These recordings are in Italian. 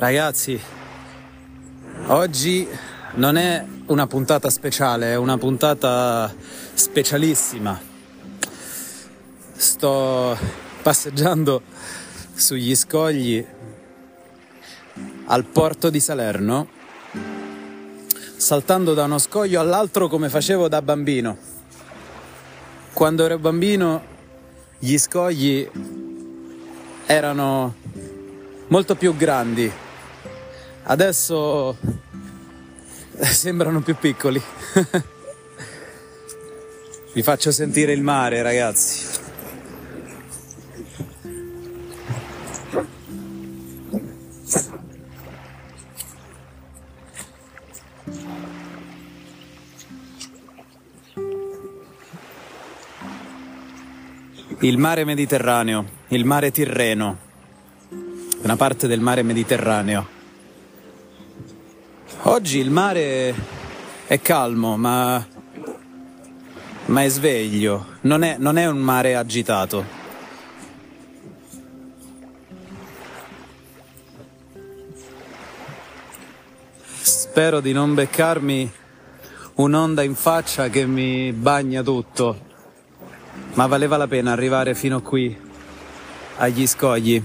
Ragazzi, oggi non è una puntata speciale, è una puntata specialissima. Sto passeggiando sugli scogli al porto di Salerno, saltando da uno scoglio all'altro come facevo da bambino. Quando ero bambino gli scogli erano molto più grandi Adesso sembrano più piccoli. Vi faccio sentire il mare, ragazzi. Il mare Mediterraneo, il mare Tirreno, una parte del mare Mediterraneo. Oggi il mare è calmo, ma, ma è sveglio, non è, non è un mare agitato. Spero di non beccarmi un'onda in faccia che mi bagna tutto, ma valeva la pena arrivare fino qui, agli scogli.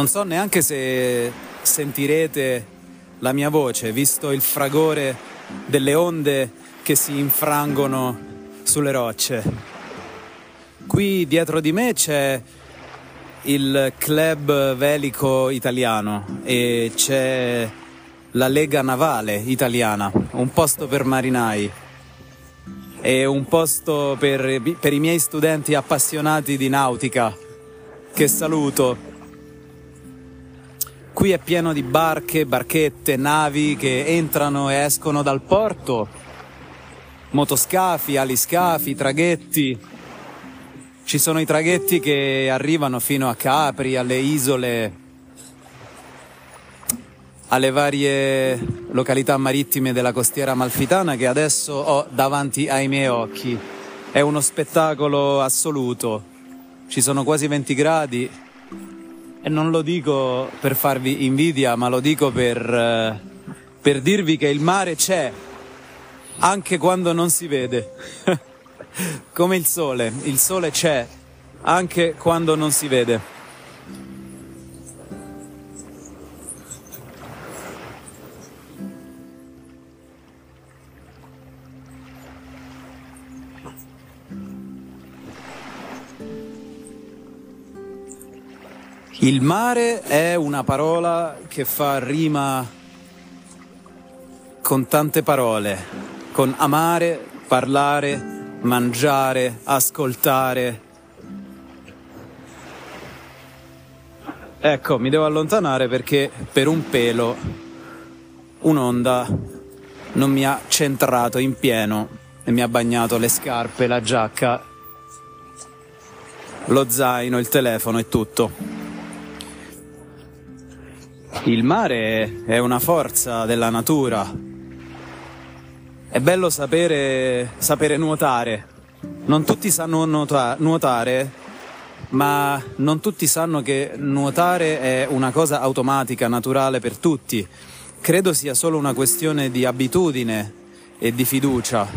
Non so neanche se sentirete la mia voce, visto il fragore delle onde che si infrangono sulle rocce. Qui dietro di me c'è il club velico italiano e c'è la Lega Navale italiana, un posto per marinai e un posto per, per i miei studenti appassionati di nautica che saluto Qui è pieno di barche, barchette, navi che entrano e escono dal porto, motoscafi, aliscafi, traghetti. Ci sono i traghetti che arrivano fino a Capri, alle isole, alle varie località marittime della costiera amalfitana che adesso ho davanti ai miei occhi. È uno spettacolo assoluto. Ci sono quasi 20 gradi, e non lo dico per farvi invidia, ma lo dico per, eh, per dirvi che il mare c'è, anche quando non si vede. Come il sole, il sole c'è, anche quando non si vede. Il mare è una parola che fa rima con tante parole, con amare, parlare, mangiare, ascoltare. Ecco, mi devo allontanare perché per un pelo un'onda non mi ha centrato in pieno e mi ha bagnato le scarpe, la giacca, lo zaino, il telefono e tutto. Il mare è una forza della natura. È bello sapere, sapere nuotare. Non tutti sanno nuota- nuotare, ma non tutti sanno che nuotare è una cosa automatica, naturale per tutti. Credo sia solo una questione di abitudine e di fiducia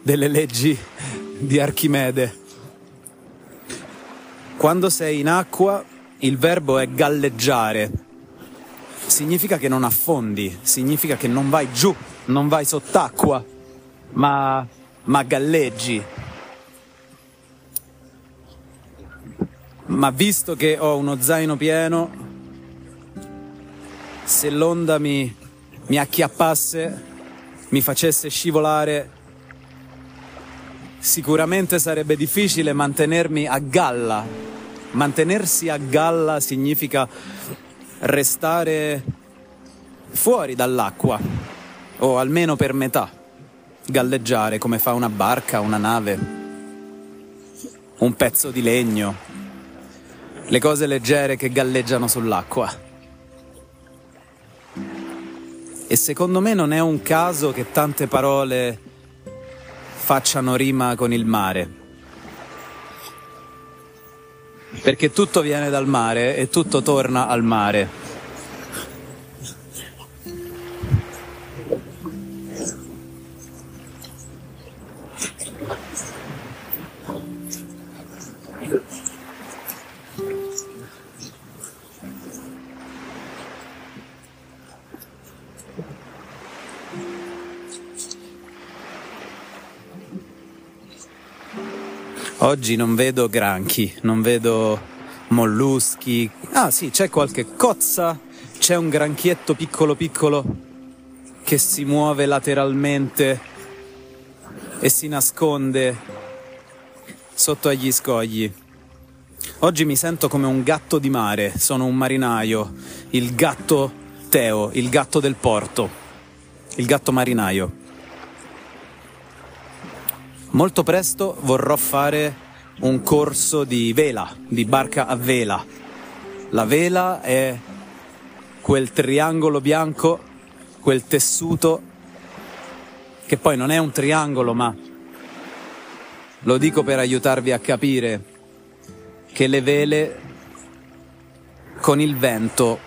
delle leggi di Archimede. Quando sei in acqua, il verbo è galleggiare significa che non affondi, significa che non vai giù, non vai sott'acqua, ma, ma galleggi. Ma visto che ho uno zaino pieno, se l'onda mi, mi acchiappasse, mi facesse scivolare, sicuramente sarebbe difficile mantenermi a galla. Mantenersi a galla significa restare fuori dall'acqua, o almeno per metà, galleggiare come fa una barca, una nave, un pezzo di legno, le cose leggere che galleggiano sull'acqua. E secondo me non è un caso che tante parole facciano rima con il mare. Perché tutto viene dal mare e tutto torna al mare. Oggi non vedo granchi, non vedo molluschi. Ah sì, c'è qualche cozza, c'è un granchietto piccolo piccolo che si muove lateralmente e si nasconde sotto agli scogli. Oggi mi sento come un gatto di mare, sono un marinaio, il gatto Teo, il gatto del porto, il gatto marinaio. Molto presto vorrò fare un corso di vela, di barca a vela. La vela è quel triangolo bianco, quel tessuto che poi non è un triangolo, ma lo dico per aiutarvi a capire che le vele con il vento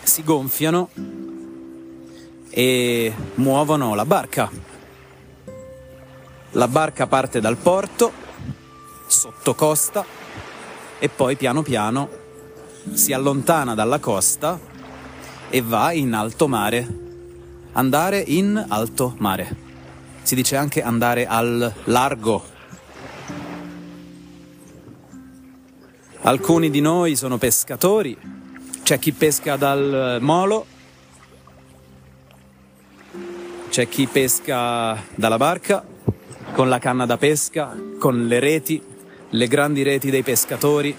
si gonfiano e muovono la barca. La barca parte dal porto, sotto costa, e poi piano piano si allontana dalla costa e va in alto mare. Andare in alto mare. Si dice anche andare al largo. Alcuni di noi sono pescatori, c'è chi pesca dal molo, c'è chi pesca dalla barca, con la canna da pesca, con le reti, le grandi reti dei pescatori,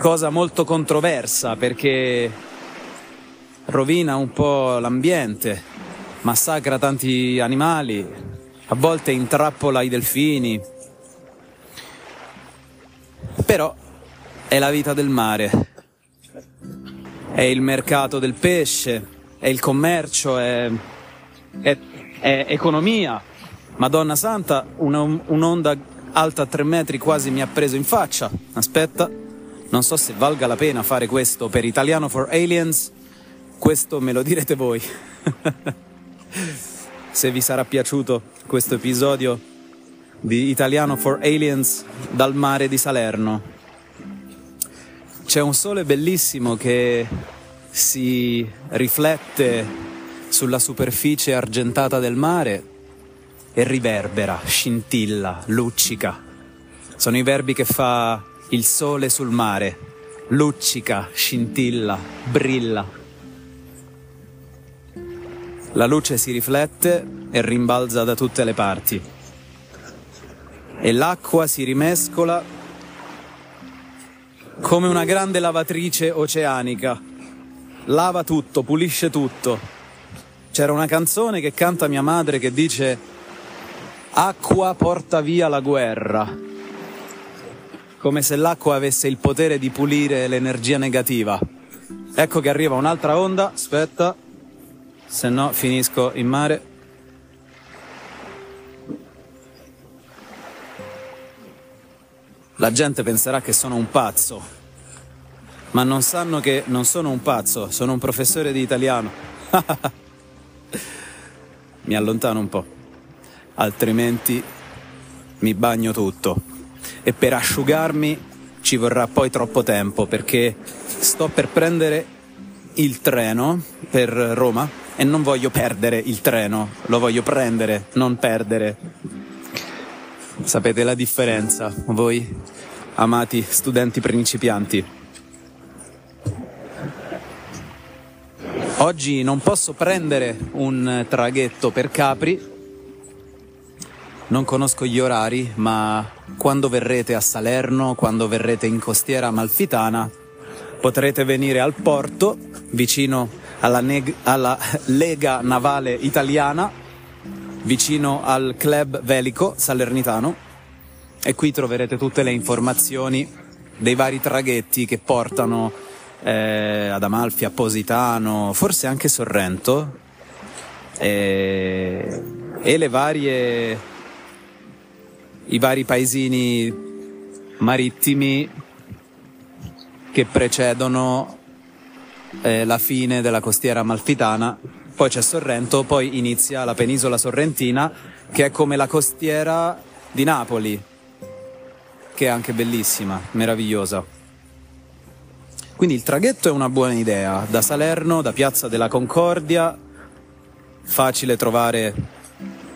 cosa molto controversa perché rovina un po' l'ambiente, massacra tanti animali, a volte intrappola i delfini, però è la vita del mare, è il mercato del pesce, è il commercio, è, è, è economia Madonna Santa, una, un'onda alta 3 metri quasi mi ha preso in faccia. Aspetta, non so se valga la pena fare questo per Italiano for Aliens. Questo me lo direte voi. se vi sarà piaciuto questo episodio di Italiano for Aliens dal mare di Salerno. C'è un sole bellissimo che si riflette sulla superficie argentata del mare e riverbera, scintilla, luccica. Sono i verbi che fa il sole sul mare, luccica, scintilla, brilla. La luce si riflette e rimbalza da tutte le parti. E l'acqua si rimescola come una grande lavatrice oceanica. Lava tutto, pulisce tutto. C'era una canzone che canta mia madre che dice Acqua porta via la guerra. Come se l'acqua avesse il potere di pulire l'energia negativa. Ecco che arriva un'altra onda, aspetta, se no finisco in mare. La gente penserà che sono un pazzo, ma non sanno che non sono un pazzo, sono un professore di italiano. Mi allontano un po' altrimenti mi bagno tutto. E per asciugarmi ci vorrà poi troppo tempo perché sto per prendere il treno per Roma e non voglio perdere il treno, lo voglio prendere, non perdere. Sapete la differenza, voi amati studenti principianti. Oggi non posso prendere un traghetto per Capri non conosco gli orari, ma quando verrete a Salerno, quando verrete in costiera amalfitana, potrete venire al porto, vicino alla, neg- alla Lega Navale Italiana, vicino al Club Velico Salernitano, e qui troverete tutte le informazioni dei vari traghetti che portano eh, ad Amalfi, a Positano, forse anche Sorrento, eh, e le varie, i vari paesini marittimi che precedono eh, la fine della costiera amalfitana, poi c'è Sorrento, poi inizia la penisola sorrentina che è come la costiera di Napoli, che è anche bellissima, meravigliosa. Quindi il traghetto è una buona idea, da Salerno, da Piazza della Concordia, facile trovare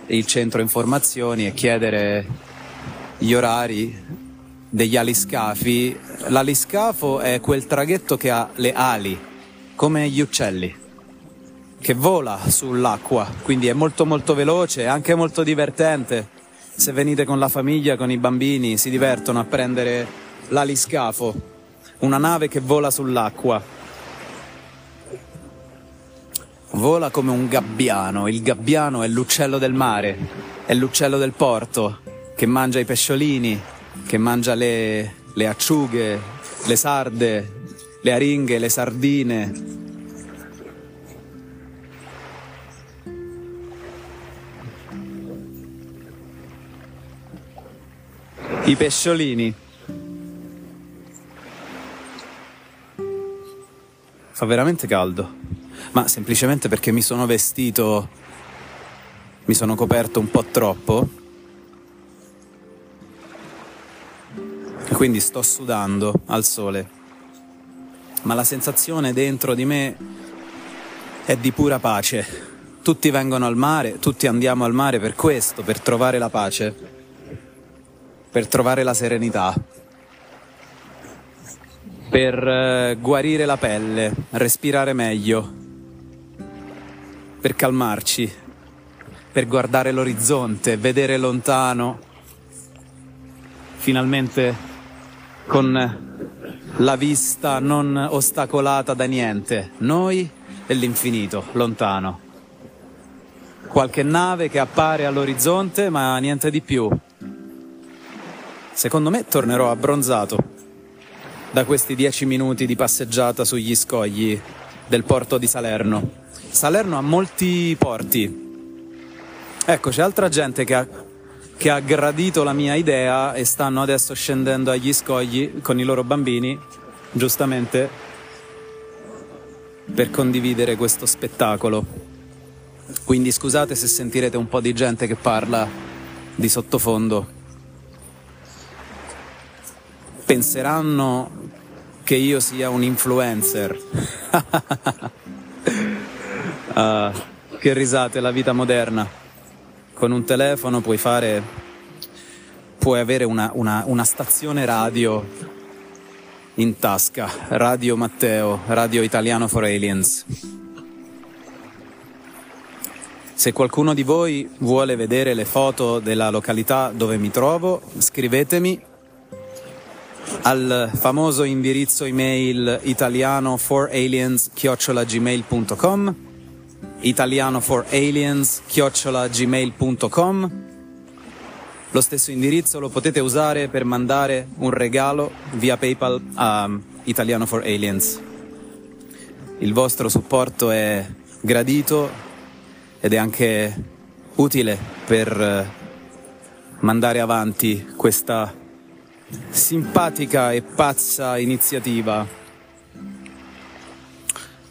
il centro informazioni e chiedere gli orari degli aliscafi. L'aliscafo è quel traghetto che ha le ali, come gli uccelli, che vola sull'acqua, quindi è molto molto veloce e anche molto divertente se venite con la famiglia, con i bambini, si divertono a prendere l'aliscafo, una nave che vola sull'acqua. Vola come un gabbiano, il gabbiano è l'uccello del mare, è l'uccello del porto, che mangia i pesciolini, che mangia le, le acciughe, le sarde, le aringhe, le sardine, i pesciolini. Fa veramente caldo, ma semplicemente perché mi sono vestito, mi sono coperto un po' troppo. Quindi sto sudando al sole. Ma la sensazione dentro di me è di pura pace. Tutti vengono al mare, tutti andiamo al mare per questo, per trovare la pace per trovare la serenità, per eh, guarire la pelle, respirare meglio, per calmarci, per guardare l'orizzonte, vedere lontano, finalmente con la vista non ostacolata da niente, noi e l'infinito, lontano. Qualche nave che appare all'orizzonte, ma niente di più. Secondo me tornerò abbronzato da questi dieci minuti di passeggiata sugli scogli del porto di Salerno. Salerno ha molti porti. Ecco, c'è altra gente che ha, che ha gradito la mia idea e stanno adesso scendendo agli scogli con i loro bambini, giustamente, per condividere questo spettacolo. Quindi scusate se sentirete un po' di gente che parla di sottofondo penseranno che io sia un influencer. uh, che risate la vita moderna. Con un telefono puoi fare, puoi avere una, una, una stazione radio in tasca, Radio Matteo, Radio Italiano for Aliens. Se qualcuno di voi vuole vedere le foto della località dove mi trovo, scrivetemi al famoso indirizzo email italiano for aliens gmail.com italiano for aliens gmail.com lo stesso indirizzo lo potete usare per mandare un regalo via PayPal a Italiano for Aliens. Il vostro supporto è gradito ed è anche utile per mandare avanti questa simpatica e pazza iniziativa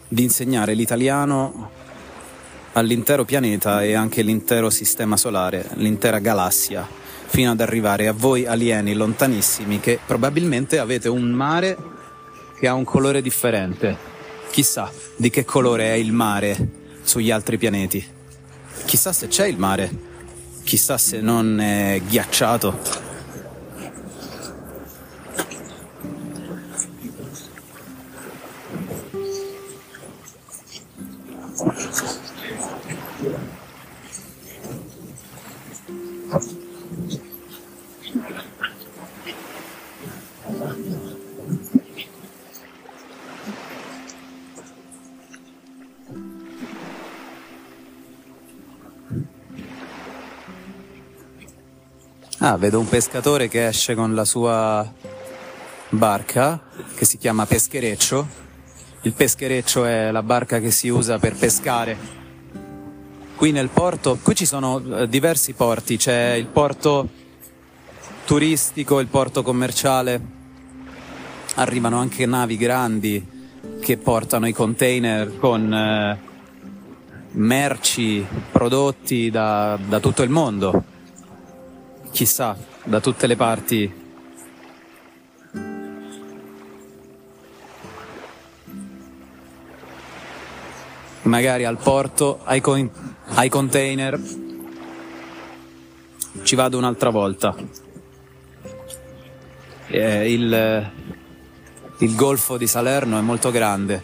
di insegnare l'italiano all'intero pianeta e anche l'intero sistema solare, l'intera galassia, fino ad arrivare a voi alieni lontanissimi che probabilmente avete un mare che ha un colore differente. Chissà di che colore è il mare sugli altri pianeti. Chissà se c'è il mare. Chissà se non è ghiacciato Ah, vedo un pescatore che esce con la sua barca, che si chiama Peschereccio, Il peschereccio è la barca che si usa per pescare. Qui nel porto, qui ci sono eh, diversi porti, c'è il porto turistico, il porto commerciale, arrivano anche navi grandi che portano i container con eh, merci, prodotti da, da tutto il mondo, chissà, da tutte le parti magari al porto, ai, con- ai container. Ci vado un'altra volta. Eh, il, il golfo di Salerno è molto grande.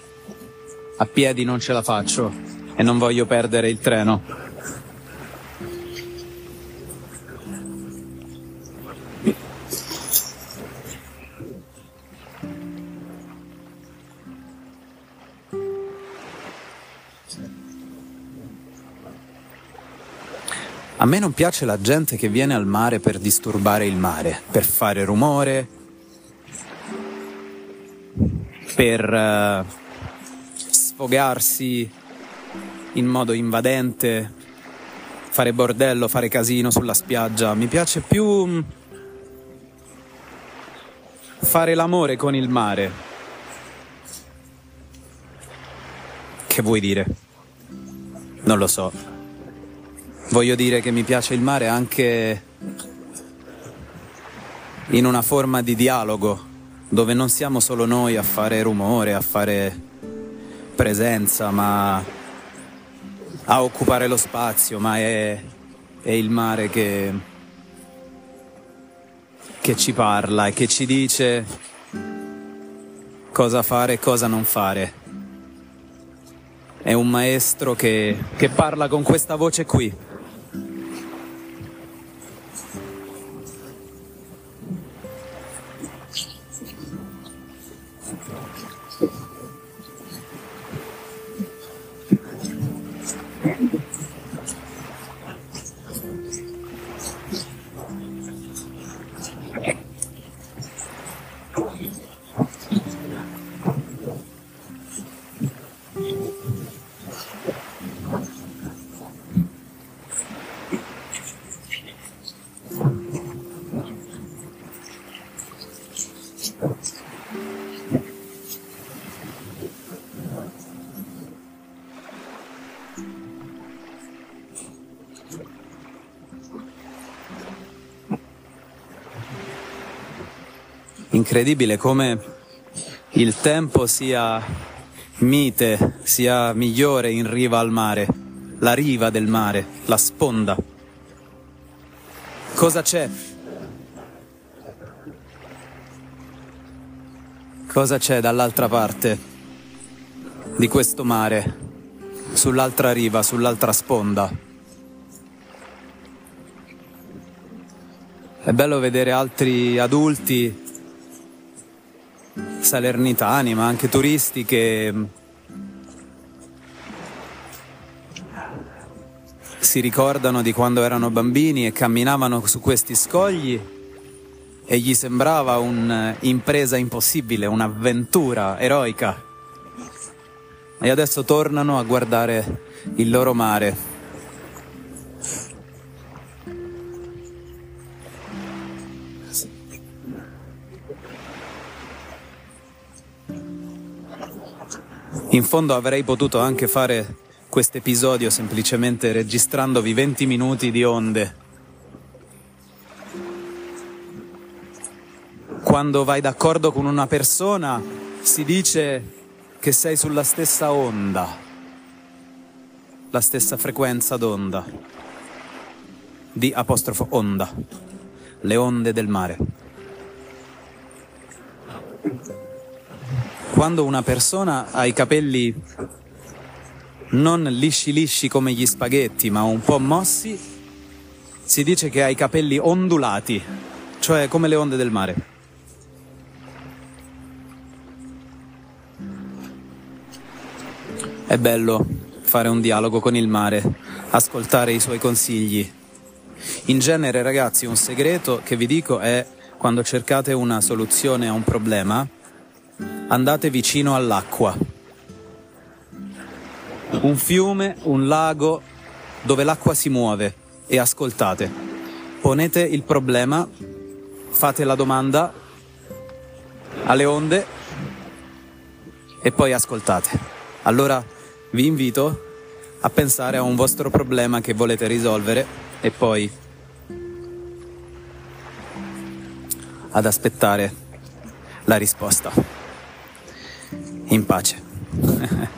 A piedi non ce la faccio e non voglio perdere il treno. A me non piace la gente che viene al mare per disturbare il mare, per fare rumore, per uh, sfogarsi in modo invadente, fare bordello, fare casino sulla spiaggia. Mi piace più mm, fare l'amore con il mare. Che vuoi dire? Non lo so. Voglio dire che mi piace il mare anche in una forma di dialogo, dove non siamo solo noi a fare rumore, a fare presenza, ma a occupare lo spazio, ma è, è il mare che, che ci parla e che ci dice cosa fare e cosa non fare. È un maestro che, che parla con questa voce qui. value. Incredibile come il tempo sia mite, sia migliore in riva al mare, la riva del mare, la sponda. Cosa c'è? Cosa c'è dall'altra parte di questo mare, sull'altra riva, sull'altra sponda? È bello vedere altri adulti salernitani, ma anche turisti che si ricordano di quando erano bambini e camminavano su questi scogli e gli sembrava un'impresa impossibile, un'avventura eroica. E adesso tornano a guardare il loro mare In fondo avrei potuto anche fare questo episodio semplicemente registrandovi 20 minuti di onde. Quando vai d'accordo con una persona si dice che sei sulla stessa onda, la stessa frequenza d'onda, di apostrofo onda, le onde del mare. Quando una persona ha i capelli non lisci lisci come gli spaghetti, ma un po' mossi, si dice che ha i capelli ondulati, cioè come le onde del mare. È bello fare un dialogo con il mare, ascoltare i suoi consigli. In genere, ragazzi, un segreto che vi dico è quando cercate una soluzione a un problema, andate vicino all'acqua, un fiume, un lago dove l'acqua si muove e ascoltate. Ponete il problema, fate la domanda alle onde e poi ascoltate. Allora vi invito a pensare a un vostro problema che volete risolvere e poi ad aspettare la risposta in pace.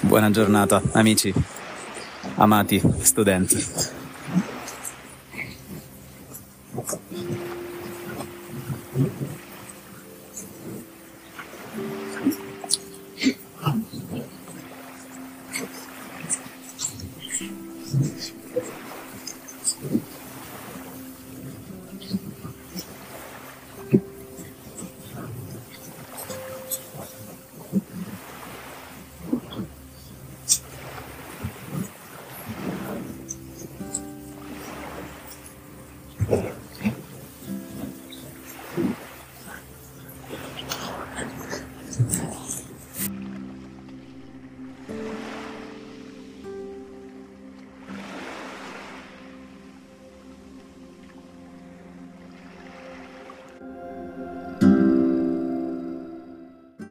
Buona giornata, amici, amati studenti. Thank